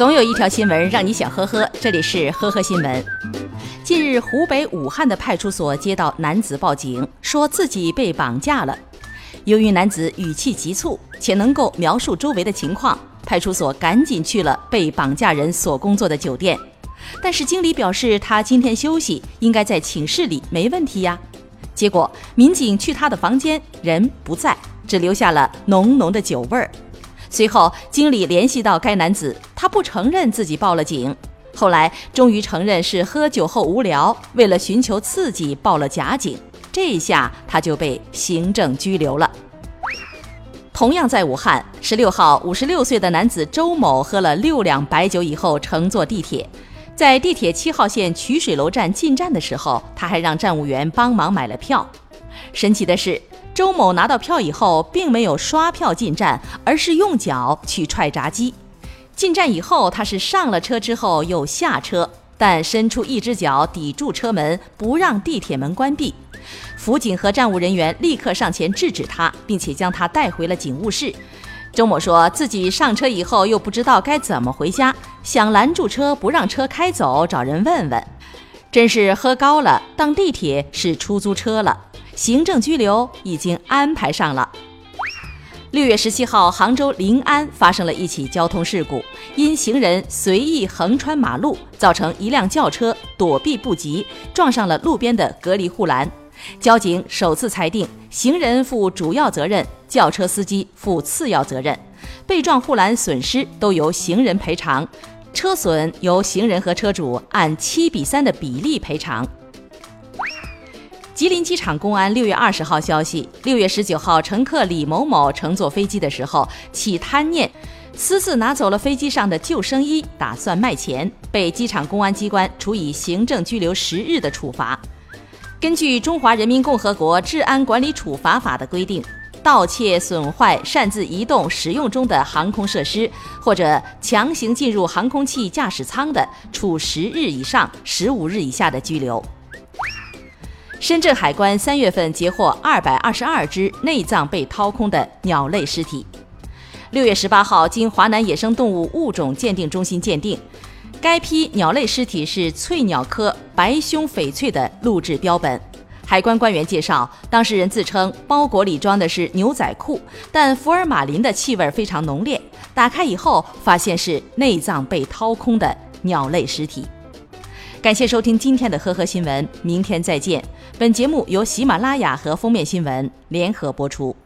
总有一条新闻让你想呵呵，这里是呵呵新闻。近日，湖北武汉的派出所接到男子报警，说自己被绑架了。由于男子语气急促，且能够描述周围的情况，派出所赶紧去了被绑架人所工作的酒店。但是经理表示，他今天休息，应该在寝室里，没问题呀。结果民警去他的房间，人不在，只留下了浓浓的酒味儿。随后，经理联系到该男子，他不承认自己报了警。后来，终于承认是喝酒后无聊，为了寻求刺激报了假警。这一下他就被行政拘留了。同样在武汉，十六号，五十六岁的男子周某喝了六两白酒以后，乘坐地铁，在地铁七号线曲水楼站进站的时候，他还让站务员帮忙买了票。神奇的是。周某拿到票以后，并没有刷票进站，而是用脚去踹闸机。进站以后，他是上了车之后又下车，但伸出一只脚抵住车门，不让地铁门关闭。辅警和站务人员立刻上前制止他，并且将他带回了警务室。周某说自己上车以后又不知道该怎么回家，想拦住车不让车开走，找人问问。真是喝高了，当地铁是出租车了。行政拘留已经安排上了。六月十七号，杭州临安发生了一起交通事故，因行人随意横穿马路，造成一辆轿车躲避不及，撞上了路边的隔离护栏。交警首次裁定，行人负主要责任，轿车司机负次要责任。被撞护栏损失都由行人赔偿，车损由行人和车主按七比三的比例赔偿。吉林机场公安六月二十号消息，六月十九号，乘客李某某乘坐飞机的时候起贪念，私自拿走了飞机上的救生衣，打算卖钱，被机场公安机关处以行政拘留十日的处罚。根据《中华人民共和国治安管理处罚法》的规定，盗窃、损坏、擅自移动使用中的航空设施，或者强行进入航空器驾驶舱的，处十日以上十五日以下的拘留。深圳海关三月份截获二百二十二只内脏被掏空的鸟类尸体。六月十八号，经华南野生动物物种鉴定中心鉴定，该批鸟类尸体是翠鸟科白胸翡翠的录制标本。海关官员介绍，当事人自称包裹里装的是牛仔裤，但福尔马林的气味非常浓烈。打开以后，发现是内脏被掏空的鸟类尸体。感谢收听今天的呵呵新闻，明天再见。本节目由喜马拉雅和封面新闻联合播出。